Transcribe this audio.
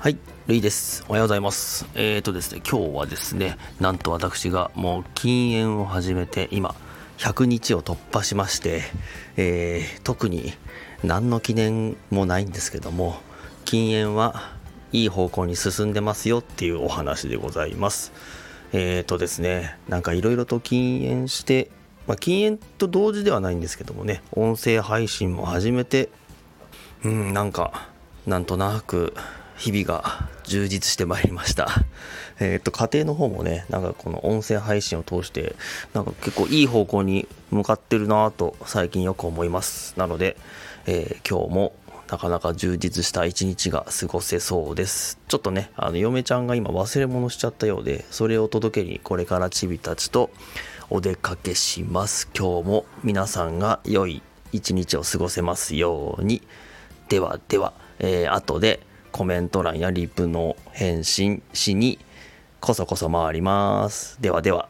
はい、ルイです。おはようございます。えーとですね、今日はですね、なんと私がもう禁煙を始めて今、100日を突破しまして、えー特に何の記念もないんですけども、禁煙はいい方向に進んでますよっていうお話でございます。えーとですね、なんかいろいろと禁煙して、まあ、禁煙と同時ではないんですけどもね、音声配信も始めて、うん、なんか、なんとなく、日々が充実してまいりました。えっと、家庭の方もね、なんかこの音声配信を通して、なんか結構いい方向に向かってるなぁと最近よく思います。なので、えー今日もなかなか充実した一日が過ごせそうです。ちょっとね、あの、嫁ちゃんが今忘れ物しちゃったようで、それを届けにこれからチビたちとお出かけします。今日も皆さんが良い一日を過ごせますように。ではでは、えー後でコメント欄やリプの返信しにこそこそ回ります。ではでは。